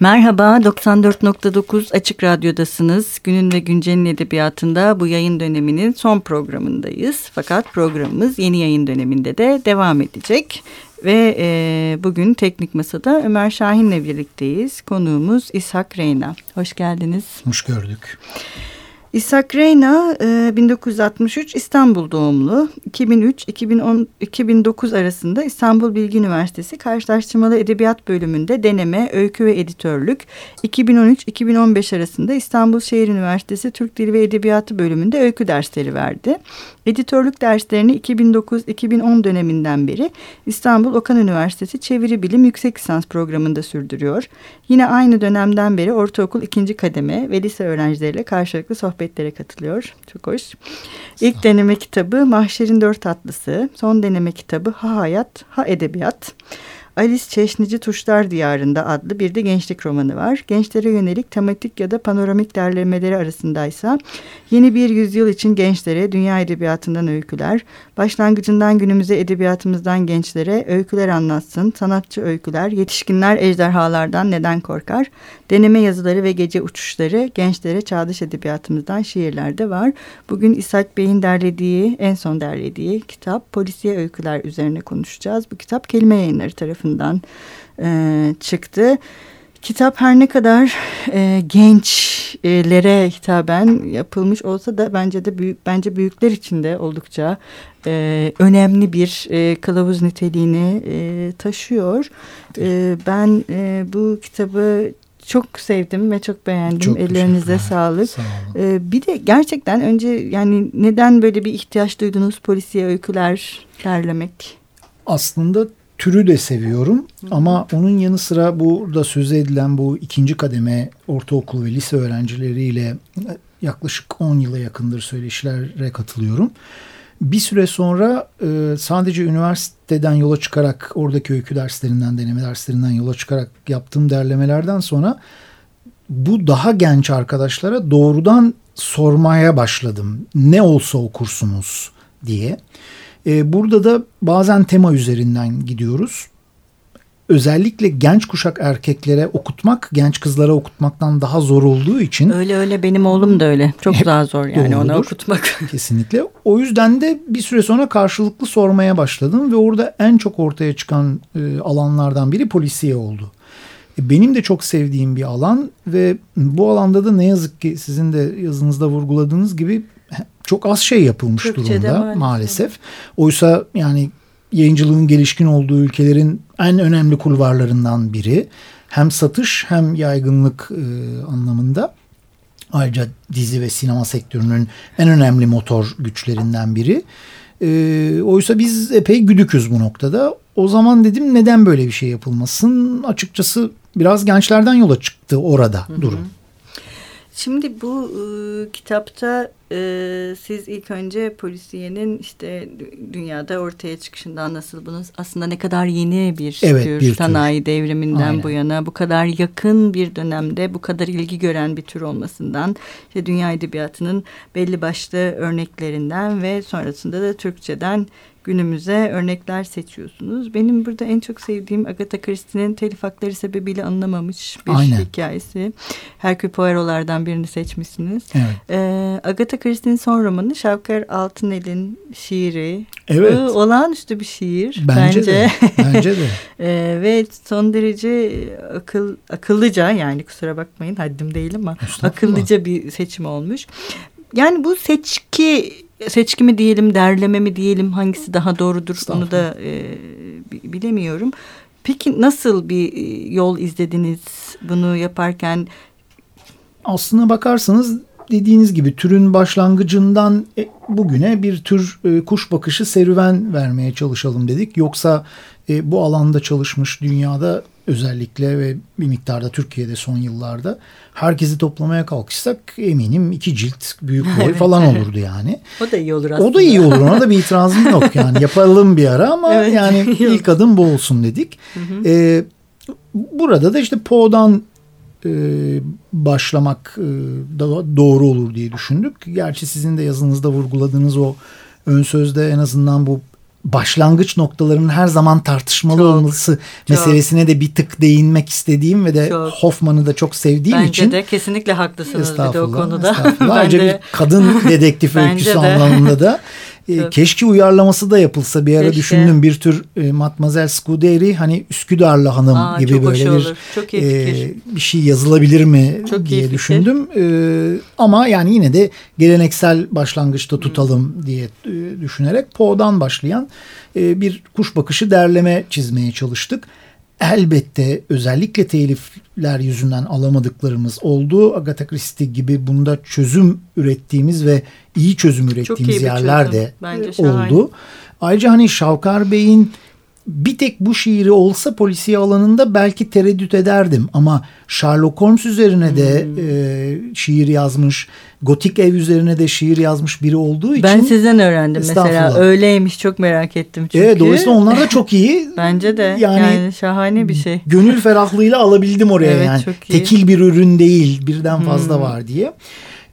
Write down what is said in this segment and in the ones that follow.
Merhaba, 94.9 Açık Radyo'dasınız. Günün ve Güncel'in edebiyatında bu yayın döneminin son programındayız. Fakat programımız yeni yayın döneminde de devam edecek. Ve e, bugün Teknik Masa'da Ömer Şahin'le birlikteyiz. Konuğumuz İshak Reyna. Hoş geldiniz. Hoş gördük. İshak Reyna 1963 e, İstanbul doğumlu. 2003-2009 arasında İstanbul Bilgi Üniversitesi Karşılaştırmalı Edebiyat bölümünde deneme, öykü ve editörlük. 2013-2015 arasında İstanbul Şehir Üniversitesi Türk Dili ve Edebiyatı bölümünde öykü dersleri verdi. Editörlük derslerini 2009-2010 döneminden beri İstanbul Okan Üniversitesi Çeviri Bilim Yüksek Lisans programında sürdürüyor. Yine aynı dönemden beri ortaokul ikinci kademe ve lise öğrencileriyle karşılıklı sohbetlere katılıyor. Çok hoş. İlk deneme kitabı Mahşer'in Dört Tatlısı. Son deneme kitabı Ha Hayat, Ha Edebiyat. Alice Çeşnici Tuşlar Diyarında adlı bir de gençlik romanı var. Gençlere yönelik tematik ya da panoramik derlemeleri arasındaysa yeni bir yüzyıl için gençlere dünya edebiyatından öyküler, başlangıcından günümüze edebiyatımızdan gençlere öyküler anlatsın, sanatçı öyküler, yetişkinler ejderhalardan neden korkar, deneme yazıları ve gece uçuşları gençlere çağdaş edebiyatımızdan şiirler de var. Bugün İshak Bey'in derlediği, en son derlediği kitap Polisiye Öyküler üzerine konuşacağız. Bu kitap kelime yayınları tarafından e, çıktı. Kitap her ne kadar e, gençlere hitaben yapılmış olsa da bence de büyük bence büyükler için de oldukça e, önemli bir e, kılavuz niteliğini e, taşıyor. E, ben e, bu kitabı çok sevdim ve çok beğendim. Çok Ellerinize sağlık. Sağ ee, bir de gerçekten önce yani neden böyle bir ihtiyaç duydunuz polisiye öyküler derlemek? Aslında türü de seviyorum Hı. ama onun yanı sıra burada söz edilen bu ikinci kademe ortaokul ve lise öğrencileriyle yaklaşık 10 yıla yakındır söyleşilere katılıyorum. Bir süre sonra e, sadece üniversiteden yola çıkarak oradaki öykü derslerinden, deneme derslerinden yola çıkarak yaptığım derlemelerden sonra bu daha genç arkadaşlara doğrudan sormaya başladım. Ne olsa okursunuz diye. E, burada da bazen tema üzerinden gidiyoruz özellikle genç kuşak erkeklere okutmak genç kızlara okutmaktan daha zor olduğu için. Öyle öyle benim oğlum da öyle. Çok daha zor yani doğrudur. onu okutmak. Kesinlikle. O yüzden de bir süre sonra karşılıklı sormaya başladım ve orada en çok ortaya çıkan e, alanlardan biri polisiye oldu. E, benim de çok sevdiğim bir alan ve bu alanda da ne yazık ki sizin de yazınızda vurguladığınız gibi çok az şey yapılmış Türkçe'de durumda maalesef. maalesef. Oysa yani yayıncılığın gelişkin olduğu ülkelerin en önemli kulvarlarından biri. Hem satış hem yaygınlık e, anlamında. Ayrıca dizi ve sinema sektörünün en önemli motor güçlerinden biri. E, oysa biz epey güdüküz bu noktada. O zaman dedim neden böyle bir şey yapılmasın? Açıkçası biraz gençlerden yola çıktı orada durum. Hı hı. Şimdi bu e, kitapta e, siz ilk önce polisiyenin işte dünyada ortaya çıkışından nasıl bunu aslında ne kadar yeni bir evet, tür bir sanayi tür. devriminden Aynen. bu yana bu kadar yakın bir dönemde bu kadar ilgi gören bir tür olmasından işte dünya edebiyatının belli başlı örneklerinden ve sonrasında da Türkçeden günümüze örnekler seçiyorsunuz. Benim burada en çok sevdiğim Agatha Christie'nin telif hakları sebebiyle anılamamış bir Aynen. hikayesi. Herkül Poirot'lardan birini seçmişsiniz. Evet. Ee, Agatha Christie'nin son romanı Şavkar Altınel'in şiiri. Evet. Ee, olağanüstü bir şiir bence. Bence de. Bence de. ee, ve son derece akıl akıllıca yani kusura bakmayın haddim değil ama akıllıca bir seçim olmuş. Yani bu seçki seçki mi diyelim, derleme mi diyelim hangisi daha doğrudur onu da e, bilemiyorum. Peki nasıl bir e, yol izlediniz bunu yaparken? Aslına bakarsanız dediğiniz gibi türün başlangıcından e, bugüne bir tür e, kuş bakışı serüven vermeye çalışalım dedik. Yoksa bu alanda çalışmış dünyada özellikle ve bir miktarda Türkiye'de son yıllarda herkesi toplamaya kalkışsak eminim iki cilt büyük boy evet, falan olurdu yani. O da iyi olur aslında. O da iyi olur ona da bir itirazım yok yani yapalım bir ara ama evet, yani ilk adım bu olsun dedik. Hı hı. Ee, burada da işte Poe'dan e, başlamak e, da doğru olur diye düşündük. Gerçi sizin de yazınızda vurguladığınız o ön sözde en azından bu başlangıç noktalarının her zaman tartışmalı çok, olması çok. meselesine de bir tık değinmek istediğim ve de çok. Hoffman'ı da çok sevdiğim Bence için. Bence de kesinlikle haklısınız bir de o konuda. Ayrıca bir kadın dedektif öyküsü de. anlamında da e, keşke uyarlaması da yapılsa bir ara keşke. düşündüm bir tür e, Matmazel Scuderi hani Üsküdarlı hanım Aa, gibi böyle bir çok e, bir şey yazılabilir mi çok diye düşündüm. E, ama yani yine de geleneksel başlangıçta tutalım hmm. diye e, düşünerek Poe'dan başlayan e, bir kuş bakışı derleme çizmeye çalıştık elbette özellikle telifler yüzünden alamadıklarımız oldu. Agatha Christie gibi bunda çözüm ürettiğimiz ve iyi çözüm ürettiğimiz iyi yerler de oldu. Ayrıca hani Şavkar Bey'in bir tek bu şiiri olsa polisiye alanında belki tereddüt ederdim ama Sherlock Holmes üzerine de hmm. e, şiir yazmış, gotik ev üzerine de şiir yazmış biri olduğu için. Ben sizden öğrendim mesela öyleymiş çok merak ettim çünkü. Evet dolayısıyla onlar da çok iyi. Bence de yani, yani şahane bir şey. Gönül ferahlığıyla alabildim oraya evet, yani. Çok iyi. Tekil bir ürün değil birden fazla hmm. var diye.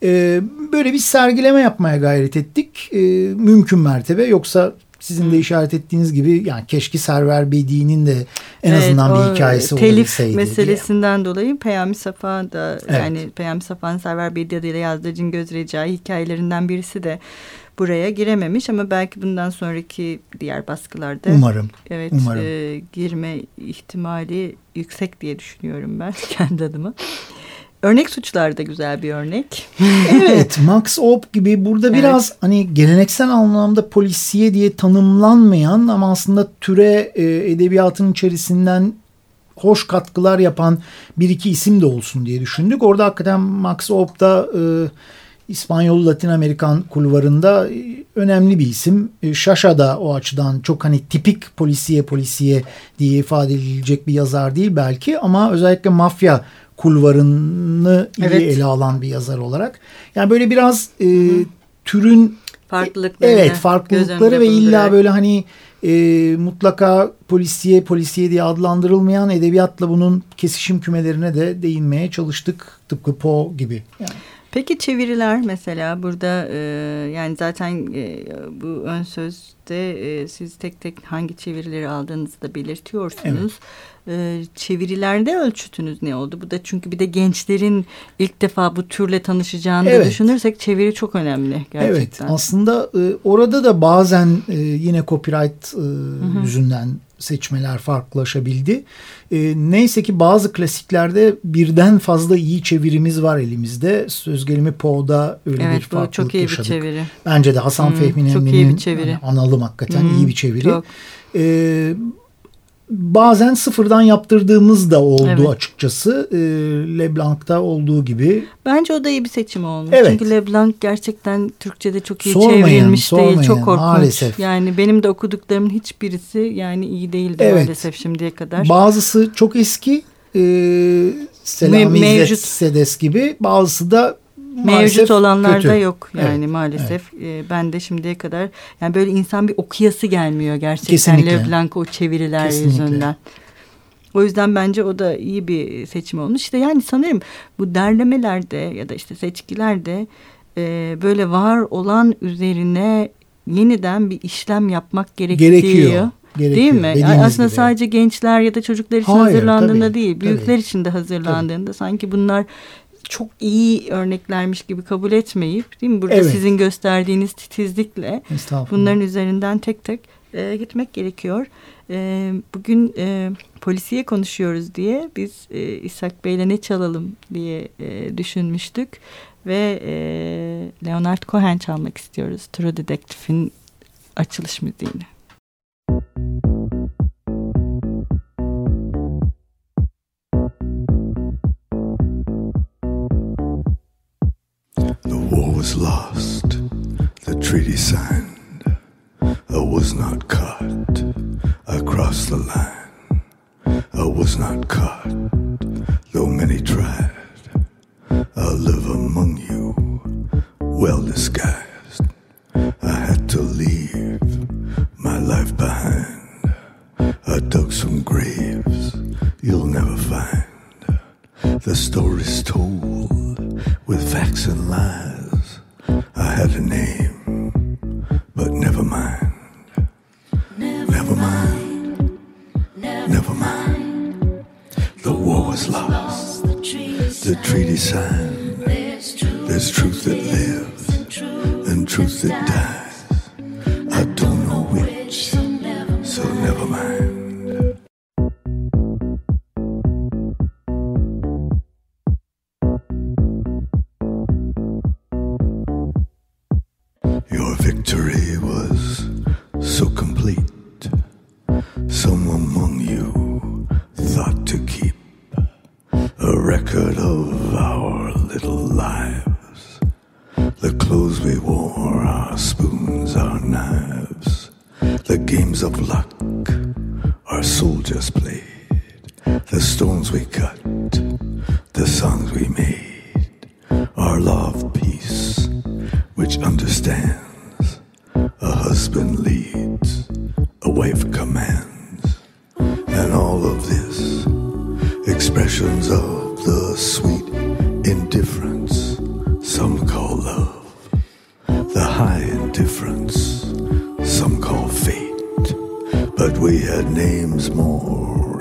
Ee, böyle bir sergileme yapmaya gayret ettik. Ee, mümkün mertebe yoksa sizin de işaret ettiğiniz gibi yani keşke Server Bedi'nin de en evet, azından bir hikayesi olabilseydi. Telif meselesinden diye. dolayı Peyami Safa da evet. yani Peyami Safa'nın Server Bedi adıyla yazdığı Cingöz Recai hikayelerinden birisi de buraya girememiş ama belki bundan sonraki diğer baskılarda umarım evet umarım. E, girme ihtimali yüksek diye düşünüyorum ben kendi adıma. Örnek suçlar da güzel bir örnek. evet Max Op gibi burada evet. biraz hani geleneksel anlamda polisiye diye tanımlanmayan ama aslında türe e, edebiyatın içerisinden hoş katkılar yapan bir iki isim de olsun diye düşündük. Orada hakikaten Max Op'ta e, İspanyol Latin Amerikan kulvarında e, önemli bir isim. E, Şaşa da o açıdan çok hani tipik polisiye polisiye diye ifade edilecek bir yazar değil belki ama özellikle mafya kulvarını evet. iyi ele alan bir yazar olarak. Yani böyle biraz e, türün farklılıkları, evet farklılıkları ve illa böyle hani e, mutlaka polisiye polisiye diye adlandırılmayan edebiyatla bunun kesişim kümelerine de değinmeye çalıştık tıpkı Poe gibi. Yani. Peki çeviriler mesela burada e, yani zaten e, bu ön sözde e, siz tek tek hangi çevirileri aldığınızı da belirtiyorsunuz. Evet. E, çevirilerde ölçütünüz ne oldu? Bu da çünkü bir de gençlerin ilk defa bu türle tanışacağını evet. düşünürsek çeviri çok önemli gerçekten. Evet aslında e, orada da bazen e, yine copyright e, yüzünden seçmeler farklılaşabildi. E, neyse ki bazı klasiklerde birden fazla iyi çevirimiz var elimizde. Söz gelimi Poe'da öyle evet, bir farklılık çok iyi yaşadık. Bir çeviri. Bence de Hasan hmm, Fehmi yani analım hakikaten hmm, iyi bir çeviri. Çok. E, bazen sıfırdan yaptırdığımız da oldu evet. açıkçası. E, Leblanc'ta olduğu gibi. Bence o da iyi bir seçim olmuş. Evet. Çünkü Leblanc gerçekten Türkçe'de çok iyi sormayın, çevrilmiş sormayın, değil. Çok korkunç. Maalesef. Yani benim de okuduklarımın hiçbirisi yani iyi değildi evet. maalesef şimdiye kadar. Bazısı çok eski. E, Selami Mevcut. Sedes gibi. Bazısı da mevcut olanlarda kötü. yok yani evet, maalesef. Evet. ben de şimdiye kadar yani böyle insan bir okuyası gelmiyor gerçekten Kesinlikle. O çeviriler Kesinlikle. yüzünden. O yüzden bence o da iyi bir seçim olmuş. İşte yani sanırım bu derlemelerde ya da işte seçkilerde e, böyle var olan üzerine yeniden bir işlem yapmak gerekiyor. Gerekiyor. Gerekiyor. Değil mi? Yani aslında gibi. sadece gençler ya da çocuklar için Hayır, hazırlandığında tabii, değil, büyükler tabii. için de hazırlandığında tabii. sanki bunlar çok iyi örneklermiş gibi kabul etmeyip değil mi? Burada evet. sizin gösterdiğiniz titizlikle bunların üzerinden tek tek e, gitmek gerekiyor. E, bugün e, polisiye konuşuyoruz diye biz e, İshak Bey'le ne çalalım diye e, düşünmüştük ve e, Leonard Cohen çalmak istiyoruz. True Detective'in açılış müziğini. Lost, the treaty signed. I was not caught, I crossed the line. I was not caught, though many tried. I live among you, well disguised. I had to leave my life behind. I dug some graves you'll never find. The story's told with facts and lies have a name. Victory was so complete. Some among you thought to keep a record of our little lives. The clothes we wore, our spoons, our knives, the games of luck our soldiers played, the stones we cut, the songs we made, our love peace, which understands husband leads, a wife commands, and all of this expressions of the sweet indifference some call love, the high indifference some call fate, but we had names more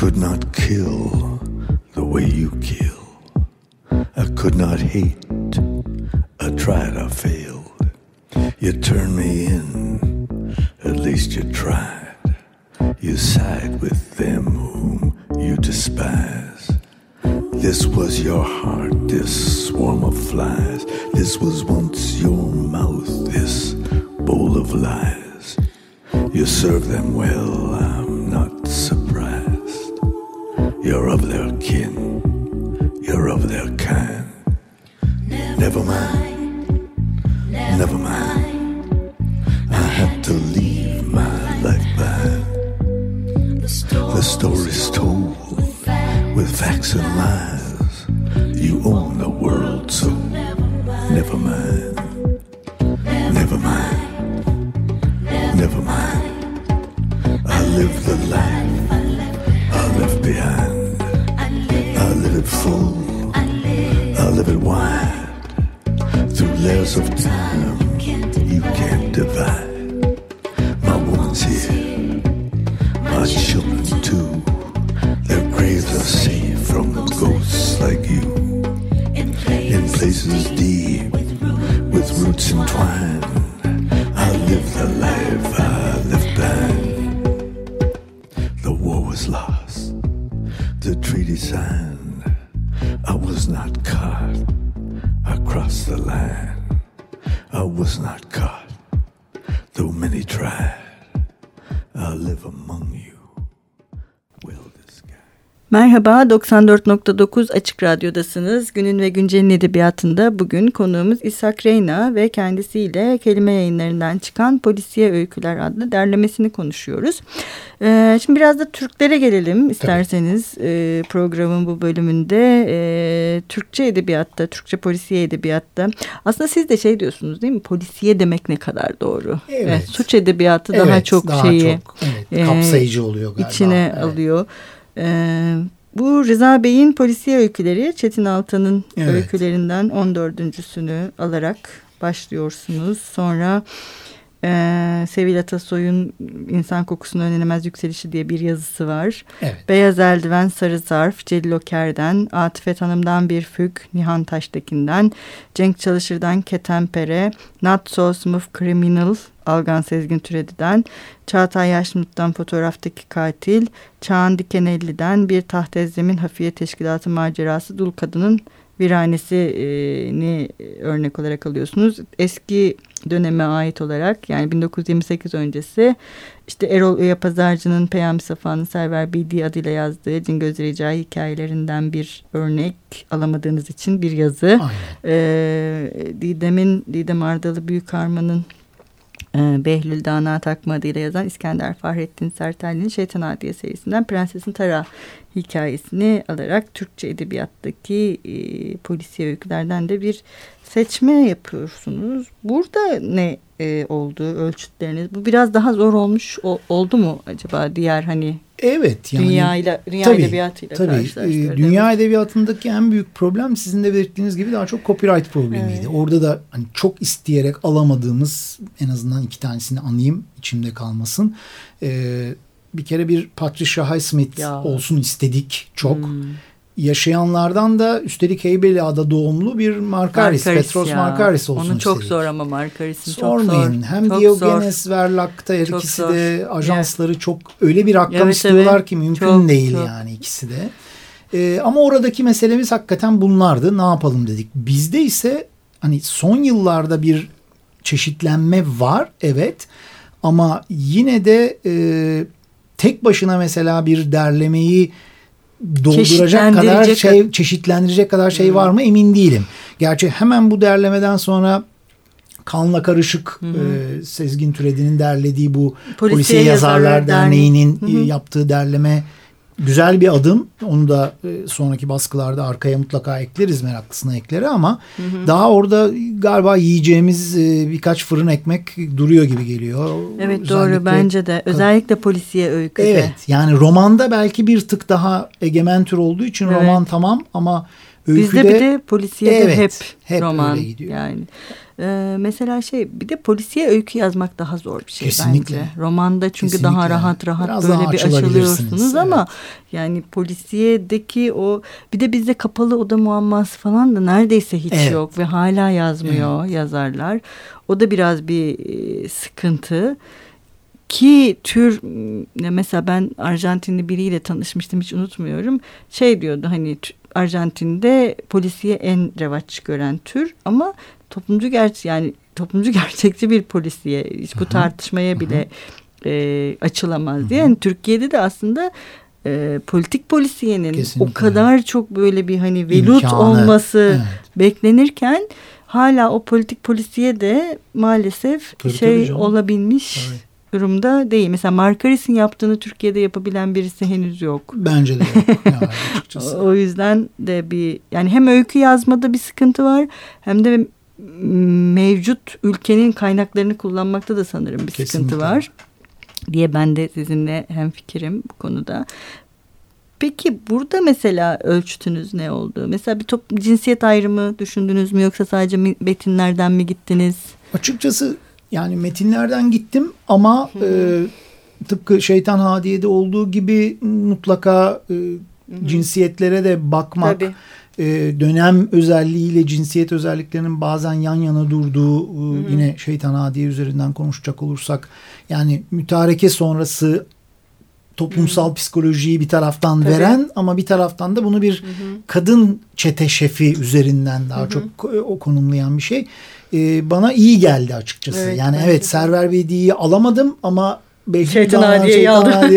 could not kill the way you kill. I could not hate. I tried, I failed. You turned me in, at least you tried. You side with them whom you despise. This was your heart, this swarm of flies. This was once your mouth, this bowl of lies. You serve them well, Never mind, never mind. I had to leave my life behind. The story's told with facts and lies. You own the world, so never mind. Never mind. Never mind. I live the life I left behind. I live it full. I live it wide. Layers of time you can't divide. My woman's here. My children too. Their graves are safe from ghosts like you. In places deep with roots entwined. I live the life I Merhaba 94.9 Açık Radyo'dasınız. Günün ve Güncel'in edebiyatında bugün konuğumuz İshak Reyna ve kendisiyle kelime yayınlarından çıkan Polisiye Öyküler adlı derlemesini konuşuyoruz. Ee, şimdi biraz da Türklere gelelim isterseniz e, programın bu bölümünde. E, Türkçe edebiyatta, Türkçe polisiye edebiyatta. Aslında siz de şey diyorsunuz değil mi? Polisiye demek ne kadar doğru. Evet. suç edebiyatı daha Evet, çok daha şeyi çok, evet, e, kapsayıcı oluyor galiba. içine Evet. alıyor. Ee, bu Rıza Bey'in polisiye öyküleri Çetin Altan'ın Evet. öykülerinden 14.sünü alarak başlıyorsunuz. Sonra e, Sevil Atasoy'un İnsan Kokusunun Önlenemez Yükselişi diye bir yazısı var. Evet. Beyaz Eldiven Sarı Zarf Celil Oker'den, Atifet Hanım'dan Bir Füg Nihan Taştekin'den, Cenk Çalışır'dan Ketempere, Not So Smooth Criminal Algan Sezgin Türedi'den, Çağatay Yaşmut'tan Fotoğraftaki Katil, Çağan Dikenelli'den Bir Taht Ezzemin Hafiye Teşkilatı Macerası Dul Kadın'ın viranesini örnek olarak alıyorsunuz. Eski döneme ait olarak yani 1928 öncesi işte Erol Üye Pazarcı'nın Peyami Safa'nın Server Bildiği adıyla yazdığı Cingöz Rica hikayelerinden bir örnek alamadığınız için bir yazı. Aynen. Ee, Didem'in Didem Ardalı Büyük Arman'ın e, Behlül Dana Takma adıyla yazan İskender Fahrettin Sertelli'nin Şeytan Adiye serisinden Prensesin Tara hikayesini alarak Türkçe edebiyattaki e, polisiye öykülerden de bir seçme yapıyorsunuz. Burada ne e, oldu ölçütleriniz? Bu biraz daha zor olmuş o, oldu mu acaba diğer hani Evet yani dünya ile dünya tabii, edebiyatıyla tabii, e, dünya edebiyatındaki en büyük problem sizin de belirttiğiniz gibi daha çok copyright problemiydi. Evet. Orada da hani çok isteyerek alamadığımız en azından iki tanesini anayım içimde kalmasın. Ee, bir kere bir Patricia Highsmith ya. olsun istedik çok. Hmm yaşayanlardan da üstelik Heybeliada doğumlu bir Markaris, Markaris Petros ya. Markaris olsun Onu çok istedik. zor ama Markaris'in çok zor. Hem çok Diogenes zor. Verlak'ta her çok ikisi zor. de ajansları evet. çok öyle bir rakam evet, istiyorlar evet. ki mümkün çok, değil çok. yani ikisi de. Ee, ama oradaki meselemiz hakikaten bunlardı. Ne yapalım dedik. Bizde ise hani son yıllarda bir çeşitlenme var evet. Ama yine de e, tek başına mesela bir derlemeyi dolduracak kadar şey çeşitlendirecek kadar şey hmm. var mı emin değilim. Gerçi hemen bu derlemeden sonra Kanla Karışık hı E, Sezgin Türedi'nin derlediği bu Polisiye, Polisiye Yazarlar, Yazarlar Derneği'nin hı yaptığı derleme güzel bir adım. Onu da e, sonraki baskılarda arkaya mutlaka ekleriz meraklısına ekleri ama hı hı. daha orada galiba yiyeceğimiz e, birkaç fırın ekmek duruyor gibi geliyor. Evet Özellikle, doğru bence de. Özellikle polisiye öyküde. Evet yani romanda belki bir tık daha egemen tür olduğu için evet. roman tamam ama öyküde. Bizde bir de polisiye evet, hep, hep roman. Öyle gidiyor. Yani. Ee, mesela şey bir de polisiye öykü yazmak daha zor bir şey Kesinlikle. bence. Romanda çünkü Kesinlikle. daha rahat rahat Biraz böyle bir açılıyorsunuz ama evet. yani polisiyedeki o bir de bizde kapalı oda muamması falan da neredeyse hiç evet. yok ve hala yazmıyor evet. yazarlar. O da biraz bir e, sıkıntı ki tür mesela ben Arjantinli biriyle tanışmıştım hiç unutmuyorum. Şey diyordu hani Arjantin'de polisiye en revaç gören tür ama toplumcu gerçi yani toplumcu gerçekçi bir polisiye hiç bu tartışmaya bile e, açılamaz diye. Yani Türkiye'de de aslında e, politik polisiyenin Kesinlikle. o kadar çok böyle bir hani velut İmkanı. olması evet. beklenirken hala o politik polisiye de maalesef tabii, şey tabii olabilmiş. Evet durumda değil. Mesela Markaris'in yaptığını Türkiye'de yapabilen birisi henüz yok. Bence de yok. Yani o yüzden de bir yani hem öykü yazmada bir sıkıntı var hem de mevcut ülkenin kaynaklarını kullanmakta da sanırım bir Kesinlikle. sıkıntı var diye ben de sizinle hem fikrim bu konuda. Peki burada mesela ölçütünüz ne oldu? Mesela bir top, cinsiyet ayrımı düşündünüz mü yoksa sadece metinlerden mi gittiniz? Açıkçası yani metinlerden gittim ama e, tıpkı Şeytan Hadiye'de olduğu gibi mutlaka e, cinsiyetlere de bakmak. Tabii e, dönem özelliğiyle cinsiyet özelliklerinin bazen yan yana durduğu e, yine şeytan adiye üzerinden konuşacak olursak yani mütareke sonrası toplumsal hmm. psikolojiyi bir taraftan Tabii. veren ama bir taraftan da bunu bir hmm. kadın çete şefi üzerinden daha hmm. çok o konumlayan bir şey. Ee, bana iyi geldi açıkçası. Evet, yani evet Server Beydi'yi alamadım ama belki şeytan adiyeyi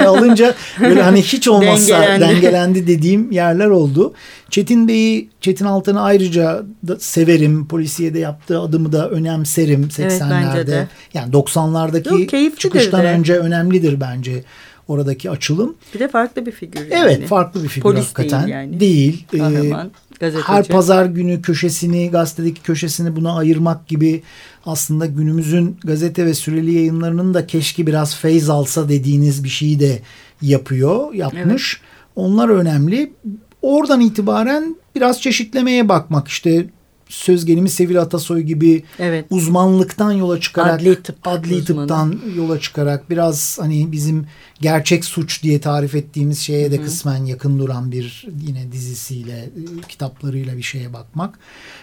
alınca böyle hani hiç olmazsa dengelendi. dengelendi dediğim yerler oldu. Çetin Bey'i, Çetin Altan'ı ayrıca da severim. Polisiye de yaptığı adımı da önemserim 80'lerde. Evet, yani 90'lardaki çıkıştan de. önce önemlidir bence oradaki açılım. Bir de farklı bir figür. Yani. Evet farklı bir figür Polis hakikaten. Değil. Yani. değil. Kahraman, ee, her pazar günü köşesini gazetedeki köşesini buna ayırmak gibi aslında günümüzün gazete ve süreli yayınlarının da keşke biraz feyz alsa dediğiniz bir şeyi de yapıyor, yapmış. Evet. Onlar önemli. Oradan itibaren biraz çeşitlemeye bakmak işte söz gelimi Sevil Atasoy gibi evet. uzmanlıktan yola çıkarak adli, tıp adli tıptan yola çıkarak biraz hani bizim gerçek suç diye tarif ettiğimiz şeye de Hı kısmen yakın duran bir yine dizisiyle e, kitaplarıyla bir şeye bakmak.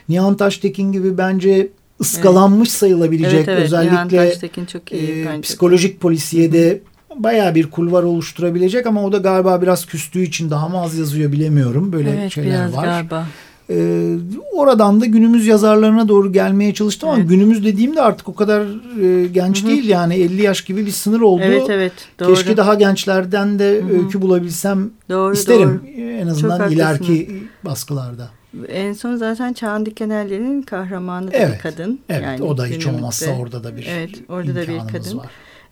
Nihan Taştekin gibi bence ıskalanmış evet. sayılabilecek evet, evet. özellikle çok iyi, e, psikolojik polisiyede Hı -hı. baya bir kulvar oluşturabilecek ama o da galiba biraz küstüğü için daha mı az yazıyor bilemiyorum. Böyle evet, şeyler biraz var. Galiba. Ee, oradan da günümüz yazarlarına doğru gelmeye çalıştım ama Evet. günümüz dediğimde artık o kadar e, genç değil yani 50 yaş gibi bir sınır oldu. Evet evet doğru. Keşke daha gençlerden de Hı hı. öykü bulabilsem doğru, isterim doğru. en azından haklısın. ileriki baskılarda. En son zaten Çağan Dikenelli'nin kahramanı da Evet, bir kadın. Evet Yani o da hiç günümüzde. olmazsa orada da bir Evet, orada da bir kadın. var.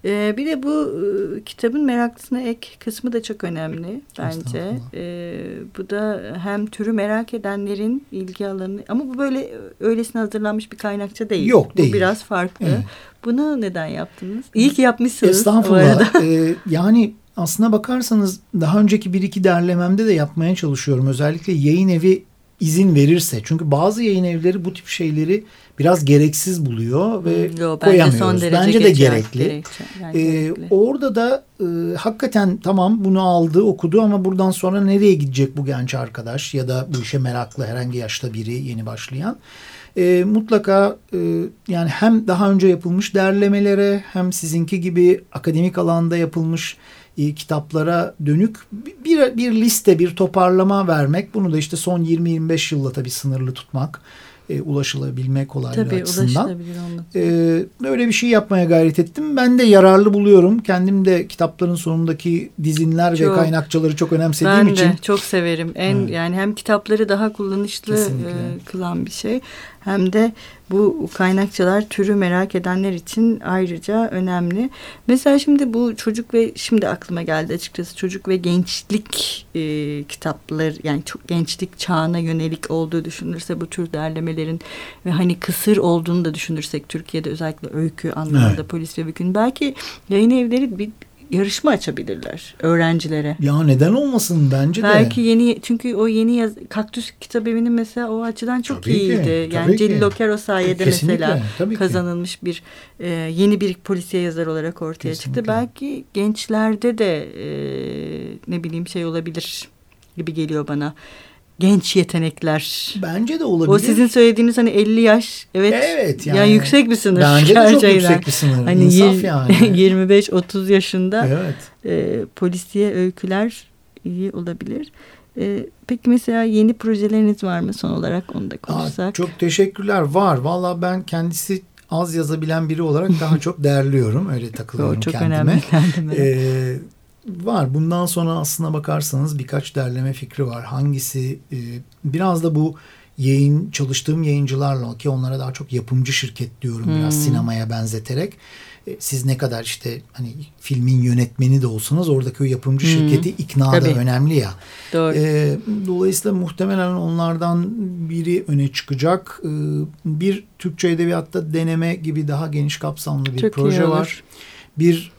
Ee, bir de bu e, kitabın meraklısına ek kısmı da çok önemli bence. Ee, bu da hem türü merak edenlerin ilgi alanı ama bu böyle öylesine hazırlanmış bir kaynakça değil. Yok, Bu değil. biraz farklı. Evet. Bunu neden yaptınız? İyi ki yapmışsınız. bu Estağfurullah. Ee, yani aslına bakarsanız daha önceki bir iki derlememde de yapmaya çalışıyorum. Özellikle yayın evi izin verirse. Çünkü bazı yayın evleri bu tip şeyleri biraz gereksiz buluyor ve Hmm, Yo, bence koyamıyoruz. son derece bence de gerekli. gerekçe- yani Ee, gerekli. orada da e, hakikaten tamam bunu aldı okudu ama buradan sonra nereye gidecek bu genç arkadaş ya da bu işe meraklı herhangi yaşta biri yeni başlayan E, mutlaka e, yani hem daha önce yapılmış derlemelere hem sizinki gibi akademik alanda yapılmış e, kitaplara dönük bir, bir liste bir toparlama vermek bunu da işte son 20-25 yılla tabii sınırlı tutmak e, ulaşılabilme kolaylığı Tabii açısından. Ee, böyle bir şey yapmaya gayret ettim. Ben de yararlı buluyorum. Kendim de kitapların sonundaki dizinler ve Çok. kaynakçaları çok önemsediğim Ben için. de çok severim. En Evet. yani hem kitapları daha kullanışlı e, kılan bir şey hem de bu kaynakçalar türü merak edenler için ayrıca önemli. Mesela şimdi bu çocuk ve şimdi aklıma geldi açıkçası çocuk ve gençlik e, kitapları yani çok gençlik çağına yönelik olduğu düşünülürse bu tür derlemelerin ve hani kısır olduğunu da düşünürsek Türkiye'de özellikle öykü anlamında Evet. polis ve bükün belki yayın evleri bir yarışma açabilirler öğrencilere. Ya neden olmasın bence de. Belki yeni çünkü o yeni yaz, Kaktüs Kitap Evi'nin mesela o açıdan çok Tabii ki, iyiydi. yani tabii ki. Celil Oker o sayede Kesinlikle, mesela tabii ki. kazanılmış bir e, yeni bir polisiye yazar olarak ortaya Kesinlikle. çıktı. Belki gençlerde de e, ne bileyim şey olabilir gibi geliyor bana. Genç yetenekler. Bence de olabilir. O sizin söylediğiniz hani 50 yaş evet. Evet, yani, yani yüksek bir sınır. Bence de çok yüksek bir sınır. Hani İnsaf yir- yani. 25-30 yaşında evet. e, polisiye öyküler iyi olabilir. E, peki mesela yeni projeleriniz var mı son olarak onu da Aa, konuşsak? çok teşekkürler. Var. Valla ben kendisi az yazabilen biri olarak daha çok değerliyorum. Öyle takılıyorum o çok kendime. önemli. Ee, var. Bundan sonra aslına bakarsanız birkaç derleme fikri var. Hangisi e, biraz da bu yayın çalıştığım yayıncılarla ki onlara daha çok yapımcı şirket diyorum biraz Hmm. sinemaya benzeterek. E, siz ne kadar işte hani filmin yönetmeni de olsanız oradaki o yapımcı Hmm. şirketi ikna da önemli ya. Doğru. E, dolayısıyla muhtemelen onlardan biri öne çıkacak. E, bir Türkçe edebiyatta deneme gibi daha geniş kapsamlı bir Çok proje var. Bir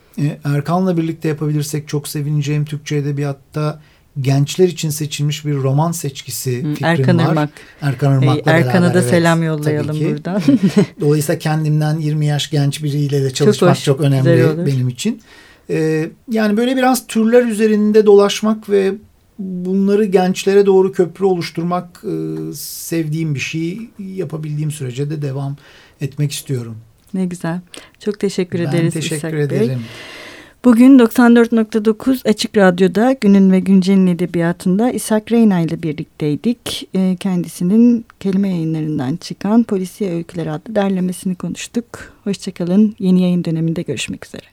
Erkan'la birlikte yapabilirsek çok sevineceğim Türkçe edebiyatta gençler için seçilmiş bir roman seçkisi fikrim Erkan var. Irmak. Erkan E, Irmak'la Erkan'a da evet, selam yollayalım buradan. Dolayısıyla kendimden 20 yaş genç biriyle de çalışmak hoş, çok, önemli benim için. Ee, yani böyle biraz türler üzerinde dolaşmak ve bunları gençlere doğru köprü oluşturmak e, sevdiğim bir şey. Yapabildiğim sürece de devam etmek istiyorum. Ne güzel. Çok teşekkür ben ederiz teşekkür İshak Bey. ederim. Bugün 94.9 Açık Radyo'da Günün ve Güncel'in edebiyatında İshak Reyna ile birlikteydik. Ee, Kendisinin kelime yayınlarından çıkan Polisiye Öyküler adlı derlemesini konuştuk. Hoşçakalın. Yeni yayın döneminde görüşmek üzere.